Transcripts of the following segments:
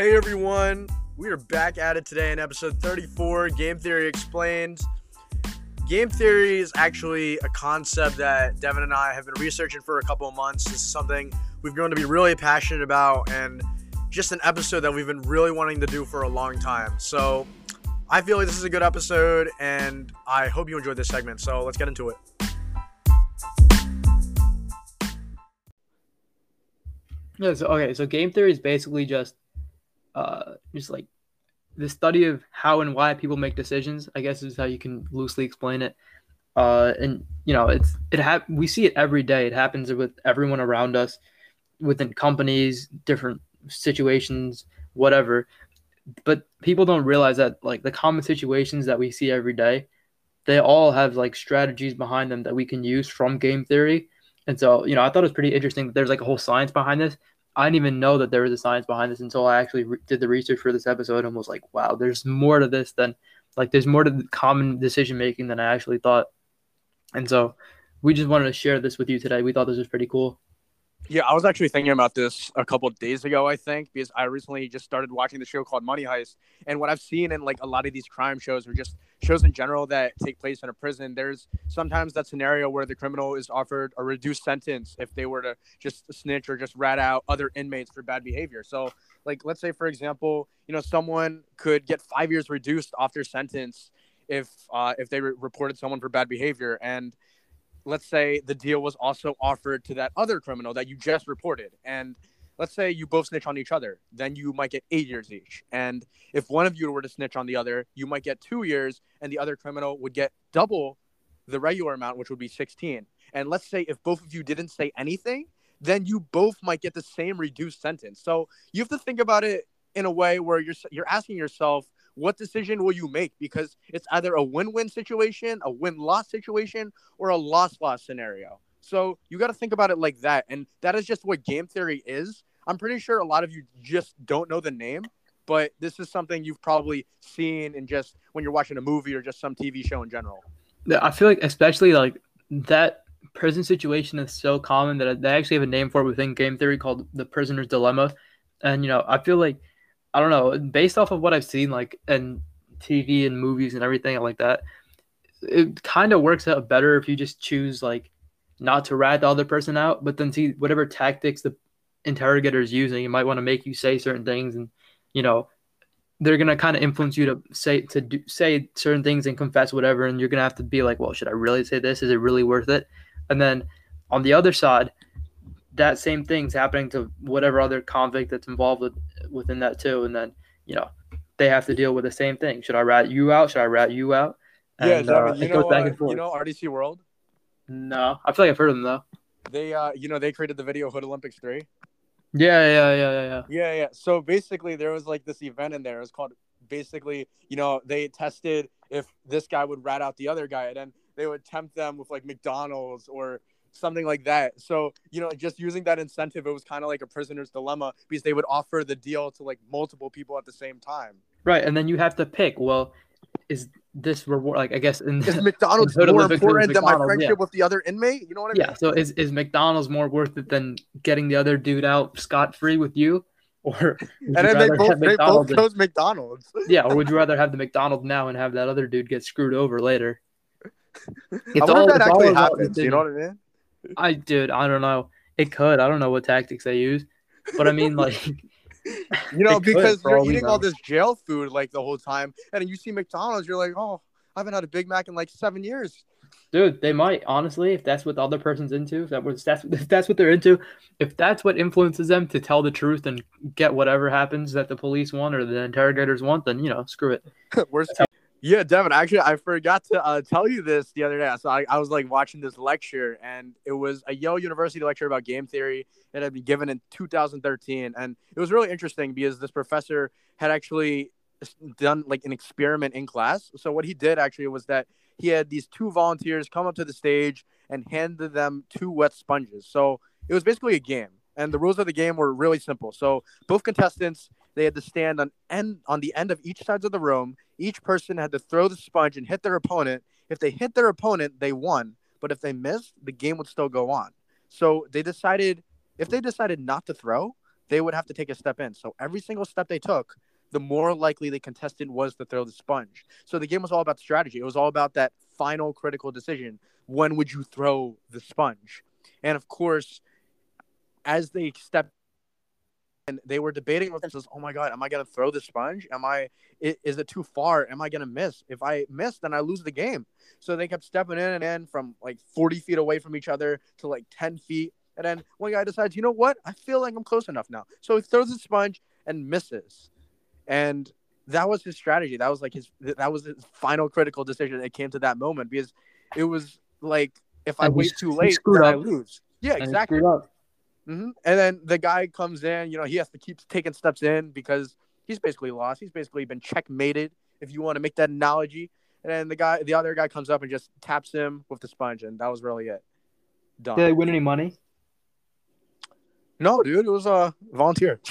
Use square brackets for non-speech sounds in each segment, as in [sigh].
Hey everyone, we are back at it today in episode 34 Game Theory Explained. Game theory is actually a concept that Devin and I have been researching for a couple of months. This is something we've grown to be really passionate about and just an episode that we've been really wanting to do for a long time. So I feel like this is a good episode and I hope you enjoyed this segment. So let's get into it. Yeah, so okay, so game theory is basically just uh just like the study of how and why people make decisions, I guess is how you can loosely explain it. Uh and you know, it's it ha- we see it every day. It happens with everyone around us within companies, different situations, whatever. But people don't realize that like the common situations that we see every day, they all have like strategies behind them that we can use from game theory. And so, you know, I thought it was pretty interesting there's like a whole science behind this. I didn't even know that there was a science behind this until I actually re- did the research for this episode and was like, wow, there's more to this than like there's more to the common decision making than I actually thought. And so we just wanted to share this with you today. We thought this was pretty cool. Yeah, I was actually thinking about this a couple days ago, I think, because I recently just started watching the show called Money Heist. And what I've seen in like a lot of these crime shows or just shows in general that take place in a prison, there's sometimes that scenario where the criminal is offered a reduced sentence if they were to just snitch or just rat out other inmates for bad behavior. So, like, let's say, for example, you know, someone could get five years reduced off their sentence if uh, if they re- reported someone for bad behavior and let's say the deal was also offered to that other criminal that you just reported. And let's say you both snitch on each other then you might get eight years each. And if one of you were to snitch on the other you might get two years and the other criminal would get double the regular amount which would be 16 and let's say if both of you didn't say anything then you both might get the same reduced sentence. So you have to think about it in a way where you're you're asking yourself what decision will you make? Because it's either a win win situation, a win loss situation, or a loss loss scenario. So you got to think about it like that. And that is just what game theory is. I'm pretty sure a lot of you just don't know the name, but this is something you've probably seen in just when you're watching a movie or just some TV show in general. I feel like, especially like that prison situation is so common that they actually have a name for it within game theory called the prisoner's dilemma. And, you know, I feel like I don't know, based off of what I've seen, like in TV and movies and everything like that, it kind of works out better if you just choose like not to rat the other person out, but then see whatever tactics the interrogator is using. It might want to make you say certain things, and you know they're gonna kind of influence you to say to do, say certain things and confess whatever, and you're gonna have to be like, well, should I really say this? Is it really worth it? And then on the other side, that same thing's happening to whatever other convict that's involved with, within that too, and then you know they have to deal with the same thing. Should I rat you out? Should I rat you out? And, yeah, uh, you, know, uh, you know RDC World. No, I feel like I've heard of them though. They, uh, you know, they created the video Hood Olympics three. Yeah, yeah, yeah, yeah, yeah. Yeah, yeah. So basically, there was like this event in there. It was called basically, you know, they tested if this guy would rat out the other guy, and then they would tempt them with like McDonald's or something like that. So, you know, just using that incentive, it was kind of like a prisoner's dilemma because they would offer the deal to like multiple people at the same time. Right. And then you have to pick, well, is this reward like I guess in is [laughs] McDonald's in more important than my friendship yeah. with the other inmate? You know what I mean? Yeah. So is, is McDonald's more worth it than getting the other dude out scot free with you? [laughs] Or and then they both, they both chose McDonald's. [laughs] yeah, or would you rather have the McDonald's now and have that other dude get screwed over later? It's I all, that actually happens. You know what I mean? I dude, I don't know. It could. I don't know what tactics they use, but I mean, like, [laughs] you know, [laughs] because you're eating all this jail food like the whole time, and you see McDonald's, you're like, oh, I haven't had a Big Mac in like seven years. Dude, they might honestly, if that's what the other person's into, if that was that's [laughs] if that's what they're into, if that's what influences them to tell the truth and get whatever happens that the police want or the interrogators want, then you know, screw it. Worst yeah, Devin. Actually, I forgot to uh, tell you this the other day. So I, I was like watching this lecture, and it was a Yale University lecture about game theory that had been given in 2013, and it was really interesting because this professor had actually done like an experiment in class. So what he did actually was that he had these two volunteers come up to the stage and handed them two wet sponges. So it was basically a game, and the rules of the game were really simple. So both contestants they had to stand on end on the end of each sides of the room. Each person had to throw the sponge and hit their opponent. If they hit their opponent, they won. But if they missed, the game would still go on. So they decided if they decided not to throw, they would have to take a step in. So every single step they took, the more likely the contestant was to throw the sponge. So the game was all about strategy. It was all about that final critical decision. When would you throw the sponge? And of course, as they stepped and they were debating with themselves, oh my God, am I going to throw the sponge? Am I, is it too far? Am I going to miss? If I miss, then I lose the game. So they kept stepping in and in from like 40 feet away from each other to like 10 feet. And then one guy decides, you know what? I feel like I'm close enough now. So he throws the sponge and misses. And that was his strategy. That was like his, that was his final critical decision. It came to that moment because it was like, if I And he wait too late, then I lose. Yeah, exactly. Screwed up. hmm And then the guy comes in, you know, he has to keep taking steps in because he's basically lost. He's basically been checkmated, if you want to make that analogy. And then the guy, the other guy comes up and just taps him with the sponge, and that was really it. Done. Did they win any money? No, dude, it was a volunteer. [laughs]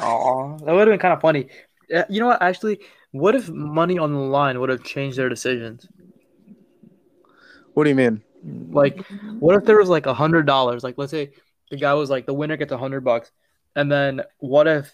Oh, that would have been kind of funny. Uh, You know what? Actually, what if money on the line would have changed their decisions? What do you mean? Like, what if there was like a hundred dollars? Like, let's say the guy was like, the winner gets a hundred bucks, and then what if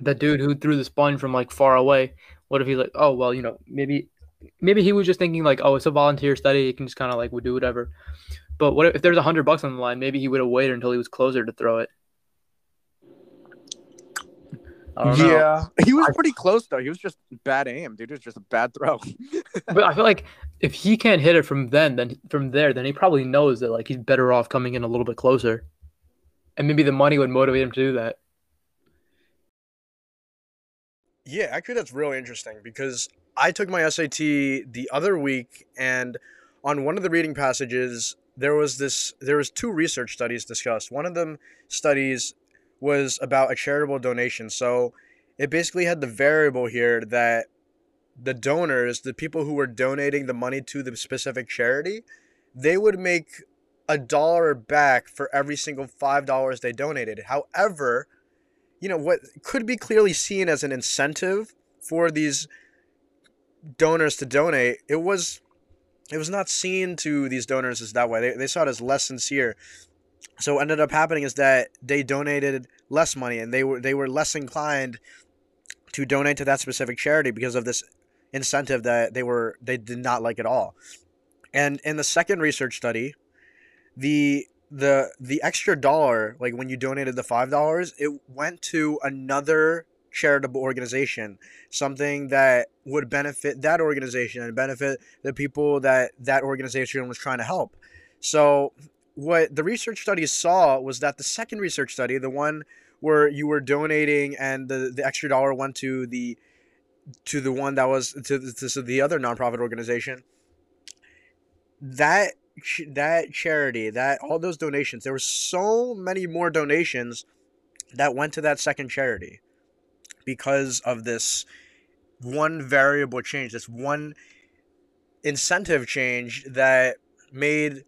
the dude who threw the sponge from like far away? What if he's like, oh well, you know, maybe, maybe he was just thinking like, oh, it's a volunteer study, he can just kind of like would do whatever. But what if, if there's a hundred bucks on the line? Maybe he would have waited until he was closer to throw it. Yeah, he was pretty close though. He was just bad aim, dude. It was just a bad throw. [laughs] But I feel like if he can't hit it from then, then from there, then he probably knows that like he's better off coming in a little bit closer, and maybe the money would motivate him to do that. Yeah, actually, that's really interesting because I took my SAT the other week, and on one of the reading passages, there was this. There was two research studies discussed. One of them studies was about a charitable donation. So it basically had the variable here that the donors, the people who were donating the money to the specific charity, they would make a dollar back for every single five dollars they donated. However, you know what could be clearly seen as an incentive for these donors to donate it was it was not seen to these donors as that way. They, they saw it as less sincere. So what ended up happening is that they donated less money and they were they were less inclined to donate to that specific charity because of this incentive that they were they did not like at all. And in the second research study the the the extra dollar like when you donated the five dollars it went to another charitable organization something that would benefit that organization and benefit the people that that organization was trying to help. So what the research study saw was that the second research study the one where you were donating and the, the extra dollar went to the to the one that was to, to, to the other nonprofit organization that that charity, that all those donations, there were so many more donations that went to that second charity because of this one variable change, this one incentive change that made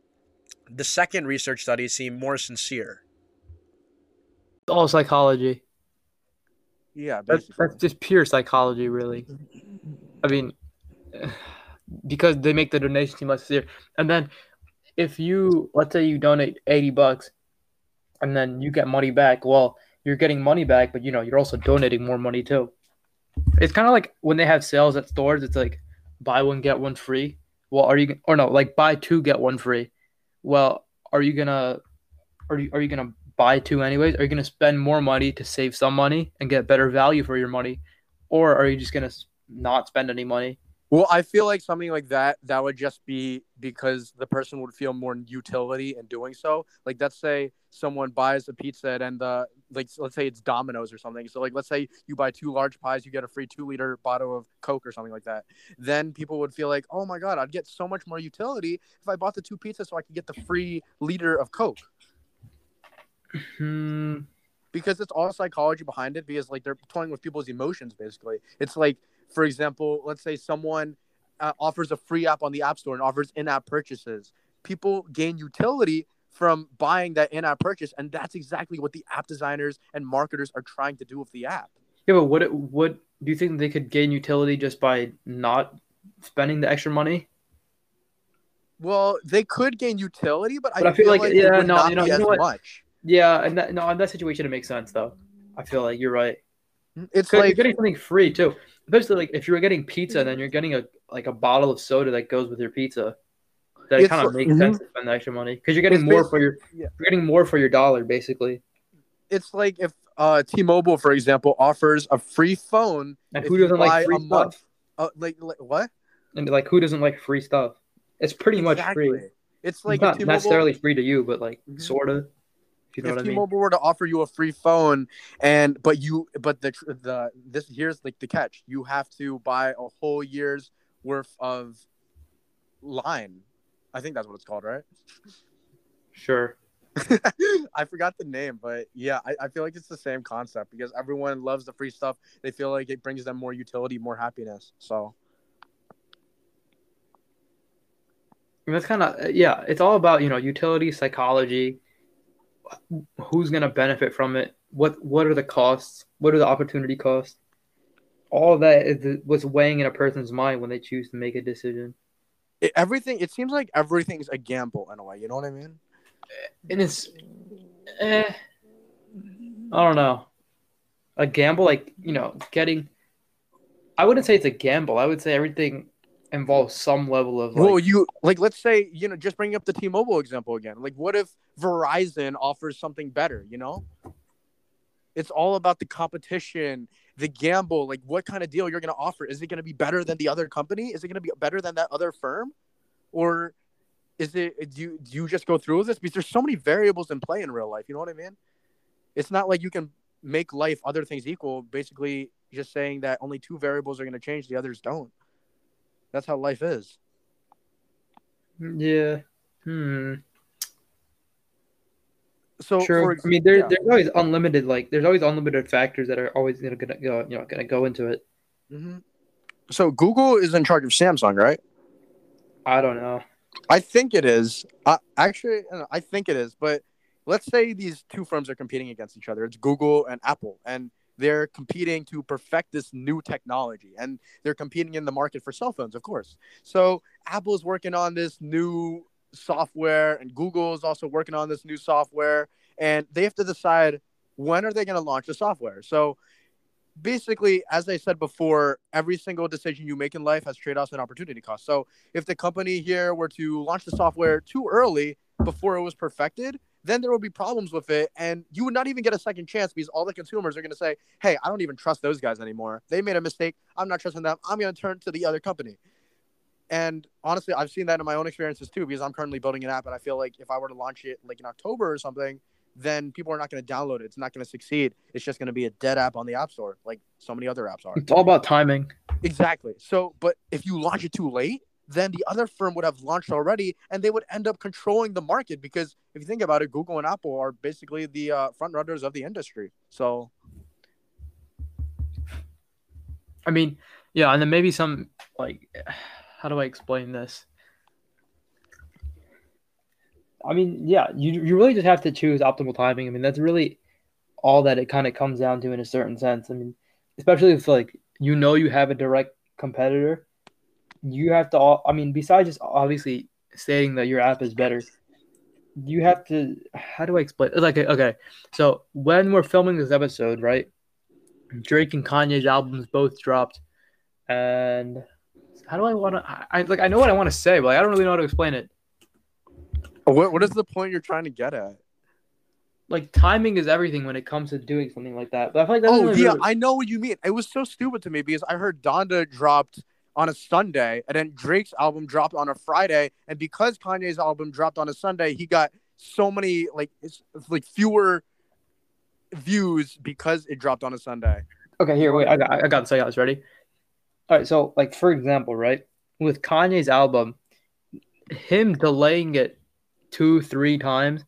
the second research study seem more sincere. All psychology. yeah, That's that's just pure psychology, really. I mean, [sighs] because they make the donation seem less sincere, and then if you let's say you donate eighty bucks, and then you get money back, well, you're getting money back, but you know you're also donating more money too. It's kind of like when they have sales at stores. It's like buy one get one free. Well, are you or no like buy two get one free? Well, are you gonna are you are you gonna buy two anyways? Are you gonna spend more money to save some money and get better value for your money, or are you just gonna not spend any money? Well, I feel like something like that that would just be because the person would feel more utility in doing so. Like let's say someone buys a pizza and the like let's say it's Domino's or something. So like let's say you buy two large pies, you get a free 2 liter bottle of Coke or something like that. Then people would feel like, "Oh my god, I'd get so much more utility if I bought the two pizzas so I could get the free liter of Coke." Hmm. because it's all psychology behind it because like they're toying with people's emotions basically it's like for example let's say someone uh, offers a free app on the app store and offers in-app purchases people gain utility from buying that in-app purchase and that's exactly what the app designers and marketers are trying to do with the app Yeah, but what what do you think they could gain utility just by not spending the extra money? well they could gain utility but, But I feel like- it yeah, no, you know- you know what? much Yeah, and that, no, in that situation it makes sense though. I feel like you're right. It's 'Cause you're like getting something free too. Especially like if you were getting pizza and then you're getting a like a bottle of soda that goes with your pizza. That It's kind of like- makes mhm. sense to spend the extra money because you're getting It's more for your yeah. you're getting more for your dollar basically. it's like if uh, T-Mobile, for example, offers a free phone. And who doesn't like free stuff? Uh, like, like what? And like who doesn't like free stuff? It's pretty much free. It's like it's not T-Mobile, necessarily free to you, but like Mhm. sorta. If you know if what I mean. T-Mobile were to offer you a free phone, and but you but the the this here's like the catch: you have to buy a whole year's worth of line. I think that's what it's called, right? Sure. [laughs] I forgot the name, but yeah, I, I feel like it's the same concept because everyone loves the free stuff. They feel like it brings them more utility, more happiness. So that's kind of yeah. It's all about you know utility, psychology. Who's gonna benefit from it? What what are the costs? What are the opportunity costs? All that is what's weighing in a person's mind when they choose to make a decision. it, everything it seems like everything's a gamble in a way. You know what I mean? And it's, eh, I don't know, a gamble like you know getting. I wouldn't say it's a gamble. I would say everything involves some level of like, well, you like let's say you know just bringing up the T-Mobile example again. Like, what if Verizon offers something better? You know, it's all about the competition, the gamble. Like, what kind of deal you're going to offer? Is it going to be better than the other company? Is it going to be better than that other firm, or is it do you, do you just go through with this because there's so many variables in play in real life? You know what I mean? It's not like you can make life other things equal. Basically, just saying that only two variables are going to change, the others don't. That's how life is. yeah. Hmm. So, Sure. for I mean, there, yeah. there's always unlimited like there's always unlimited factors that are always gonna, gonna go you know gonna go into it. Mhm. So Google is in charge of Samsung, right? I don't know. I think it is. Uh, actually, I think it is. But let's say these two firms are competing against each other. It's Google and Apple, and they're competing to perfect this new technology, and they're competing in the market for cell phones, of course. So Apple is working on this new software, and Google is also working on this new software, and they have to decide when are they going to launch the software. So basically, as I said before, every single decision you make in life has trade offs and opportunity costs. So if the company here were to launch the software too early before it was perfected, then there will be problems with it. And you would not even get a second chance because all the consumers are going to say, hey, I don't even trust those guys anymore. They made a mistake. I'm not trusting them. I'm going to turn to the other company. And honestly, I've seen that in my own experiences too because I'm currently building an app. And I feel like if I were to launch it like in October or something, then people are not going to download it. It's not going to succeed. It's just going to be a dead app on the App Store, like so many other apps are. It's all about timing. Exactly. So, but if you launch it too late, then the other firm would have launched already, and they would end up controlling the market because if you think about it, Google and Apple are basically the uh, front runners of the industry. So, I mean, yeah, and then maybe some like [sighs] how do I explain this? I mean, yeah, you you really just have to choose optimal timing. I mean, that's really all that it kind of comes down to in a certain sense. I mean, especially if like you know you have a direct competitor, you have to all I mean, besides just obviously stating that your app is better, you have to how do I explain like okay, so when we're filming this episode, right? Drake and Kanye's albums both dropped, and how do I want to? I, I like I know what I want to say, but like, I don't really know how to explain it. what what is the point you're trying to get at? Like timing is everything when it comes to doing something like that. But I feel like that's Oh really yeah, really- I know what you mean. It was so stupid to me because I heard Donda dropped on a Sunday, and then Drake's album dropped on a Friday, and because Kanye's album dropped on a Sunday, he got so many like it's, it's like fewer views because it dropped on a Sunday. Okay, here, wait, I got, I got second. I was ready. All right, so like for example, right, with Kanye's album, him delaying it two, three times,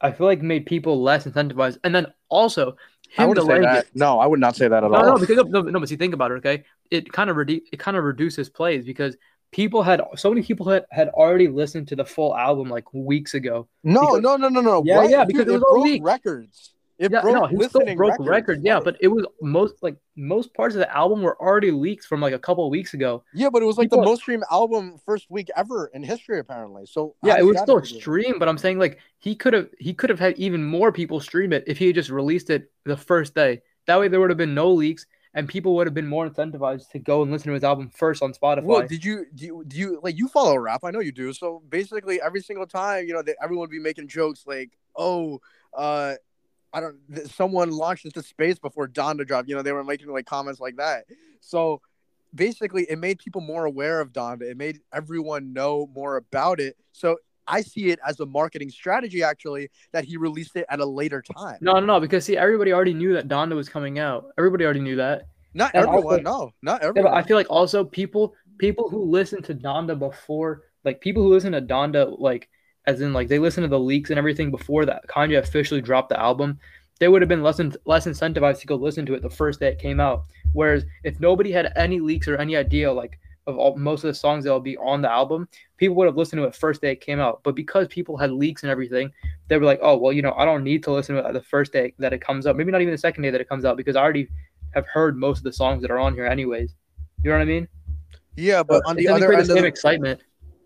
I feel like made people less incentivized, and then also I him wouldn't say delaying that. it. No, I would not say that at No, all. no, because no, no, no, but see, think about it. Okay, it kind of redu- it kind of reduces plays because people had so many people had, had already listened to the full album like weeks ago. No, Because- no, no, no, no. Yeah, What? yeah, because Dude, it was it broke records. It yeah, broke no, he still broke records. records. Yeah, but it was most like most parts of the album were already leaked from like a couple of weeks ago. yeah, but it was like the most streamed album first week ever in history, apparently. So Yeah, it was still have to do with it? streamed, but I'm saying like he could have he could have had even more people stream it if he had just released it the first day That way, there would have been no leaks, and people would have been more incentivized to go and listen to his album first on Spotify. Well, did you do you, do you like you follow rap? I know you do. So basically, every single time, you know, that everyone would be making jokes like, "Oh, uh, I don't." Someone launched into space before Donda dropped. You know, they were making like comments like that. So basically, it made people more aware of Donda. It made everyone know more about it. So I see it as a marketing strategy, actually, that he released it at a later time. no, no, no, because see, everybody already knew that Donda was coming out. Everybody already knew that. Not And everyone. also- no, not Yeah, everyone. but I feel like also people people who listen to Donda before, like people who listen to Donda, like as in like they listen to the leaks and everything before that Kanye officially dropped the album, they would have been less in, less incentivized to go listen to it the first day it came out. Whereas if nobody had any leaks or any idea like of all, most of the songs that will be on the album, people would have listened to it first day it came out. But because people had leaks and everything, they were like, oh well, you know, I don't need to listen to it the first day that it comes out. Maybe not even the second day that it comes out because I already have heard most of the songs that are on here anyways. You know what I mean? yeah, but on the other end the of same the, excitement,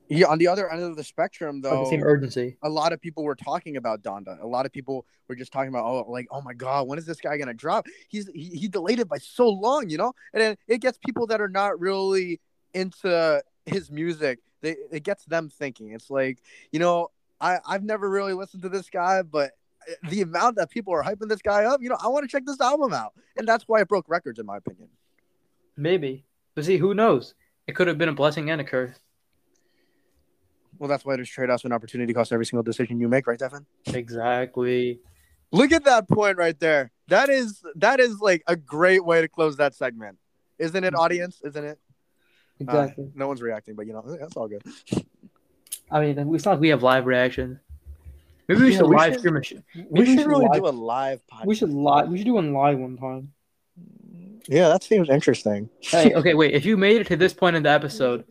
yeah, on the other end of the spectrum, though, the same urgency. a lot of people were talking about Donda. A lot of people were just talking about, oh, like, oh my god, when is this guy gonna drop? He's he, he delayed it by so long, you know. And then it gets people that are not really into his music. They it gets them thinking. It's like, you know, I I've never really listened to this guy, but the amount that people are hyping this guy up, you know, I want to check this album out, and that's why it broke records, in my opinion. Maybe, but see, who knows? It could have been a blessing and a curse. Well, that's why there's trade-offs and opportunity cost every single decision you make, right, Devin? Exactly. Look at that point right there. That is that is like a great way to close that segment, isn't it, mm-hmm. audience? Isn't it? Uh, Exactly. no one's reacting, but you know [laughs] that's all good. I mean, it's not like we have live reaction. Maybe we Yeah, should we live should- stream a sh- We Maybe should should really live- do a live podcast. We should live. We should do one live one time. Yeah, that seems interesting. Hey, [laughs] okay, wait. If you made it to this point in the episode,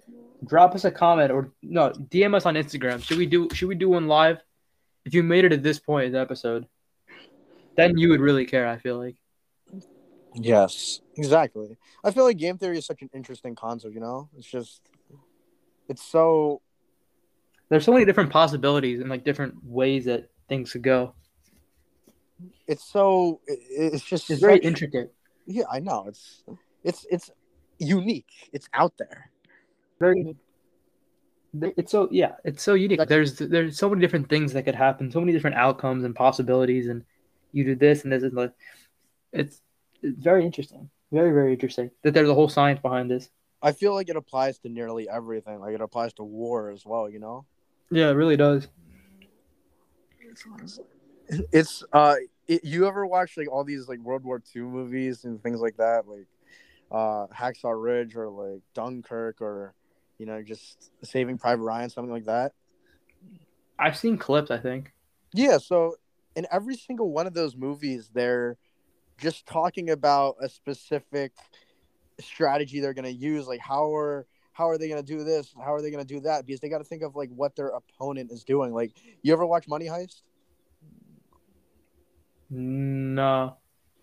drop us a comment or no, DM us on Instagram. Should we do? Should we do one live? If you made it to this point in the episode, then you would really care. I feel like. Yes, exactly. I feel like game theory is such an interesting concept. You know, it's just, it's so There's so many different possibilities and like different ways that things could go. it's so it's just It's very such- intricate. Yeah, I know. It's it's it's unique. It's out there. Very. It's so yeah, it's so unique. There's there's so many different things that could happen, so many different outcomes and possibilities, and you do this and this and like, it's it's very interesting, very very interesting that there's a whole science behind this. I feel like it applies to nearly everything. Like it applies to war as well. You know. Yeah, it really does. it's uh it, you ever watch like all these like world war ii movies and things like that like uh hacksaw ridge or like dunkirk or you know just saving private ryan something like that I've seen clips. I think. yeah so in every single one of those movies they're just talking about a specific strategy they're going to use like how are how are they going to do this how are they going to do that because they got to think of like what their opponent is doing like you ever watch money heist No.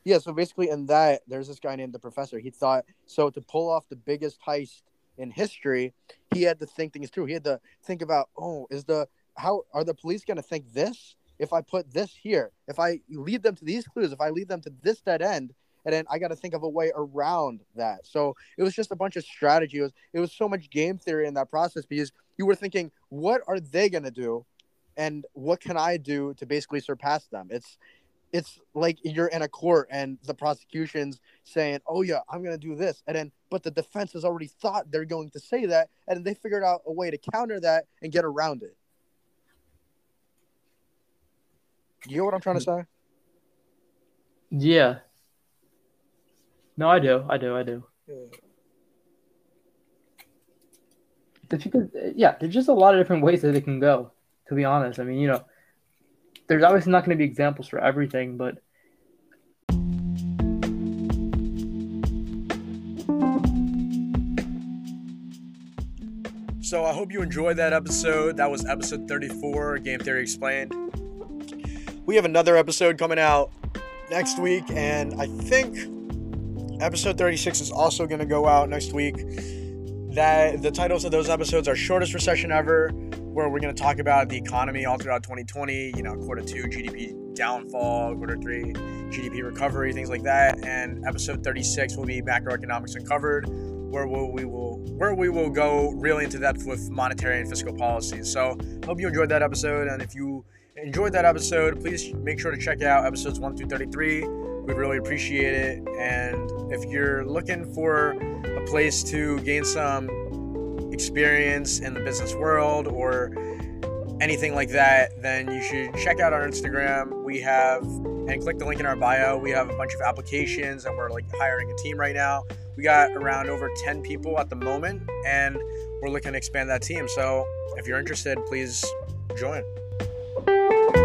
Yeah, so basically in that there's this guy named the professor. He thought so to pull off the biggest heist in history, he had to think things through. He had to think about, oh, is the how are the police gonna think this if I put this here? If I lead them to these clues, if I lead them to this dead end, and then I gotta think of a way around that. So it was just a bunch of strategy. It was it was so much game theory in that process because you were thinking, what are they gonna do? And what can I do to basically surpass them? It's it's like you're in a court and the prosecution's saying, "Oh yeah, I'm gonna do this," and then but the defense has already thought they're going to say that, and they figured out a way to counter that and get around it. You know what I'm trying to say? Yeah. No, I do. I do. I do. If you could, yeah, there's just a lot of different ways that it can go. To be honest, I mean, you know, there's obviously not going to be examples for everything, but So I hope you enjoyed that episode. That was episode 34, Game Theory Explained. We have another episode coming out next week, and I think episode 36 is also going to go out next week. That the titles of those episodes are shortest recession ever, where we're going to talk about the economy all throughout 2020. You know, quarter two GDP downfall, quarter three, GDP recovery, things like that. And episode 36 will be macroeconomics uncovered, where we'll, we will where we will go really into depth with monetary and fiscal policies. So hope you enjoyed that episode, and if you enjoyed that episode, please make sure to check out episodes 1 through 33. We'd really appreciate it. And if you're looking for a place to gain some experience in the business world or anything like that, then you should check out our Instagram. We have, and click the link in our bio. We have a bunch of applications and we're like hiring a team right now. We got around over 10 people at the moment and we're looking to expand that team. So if you're interested, please join. Música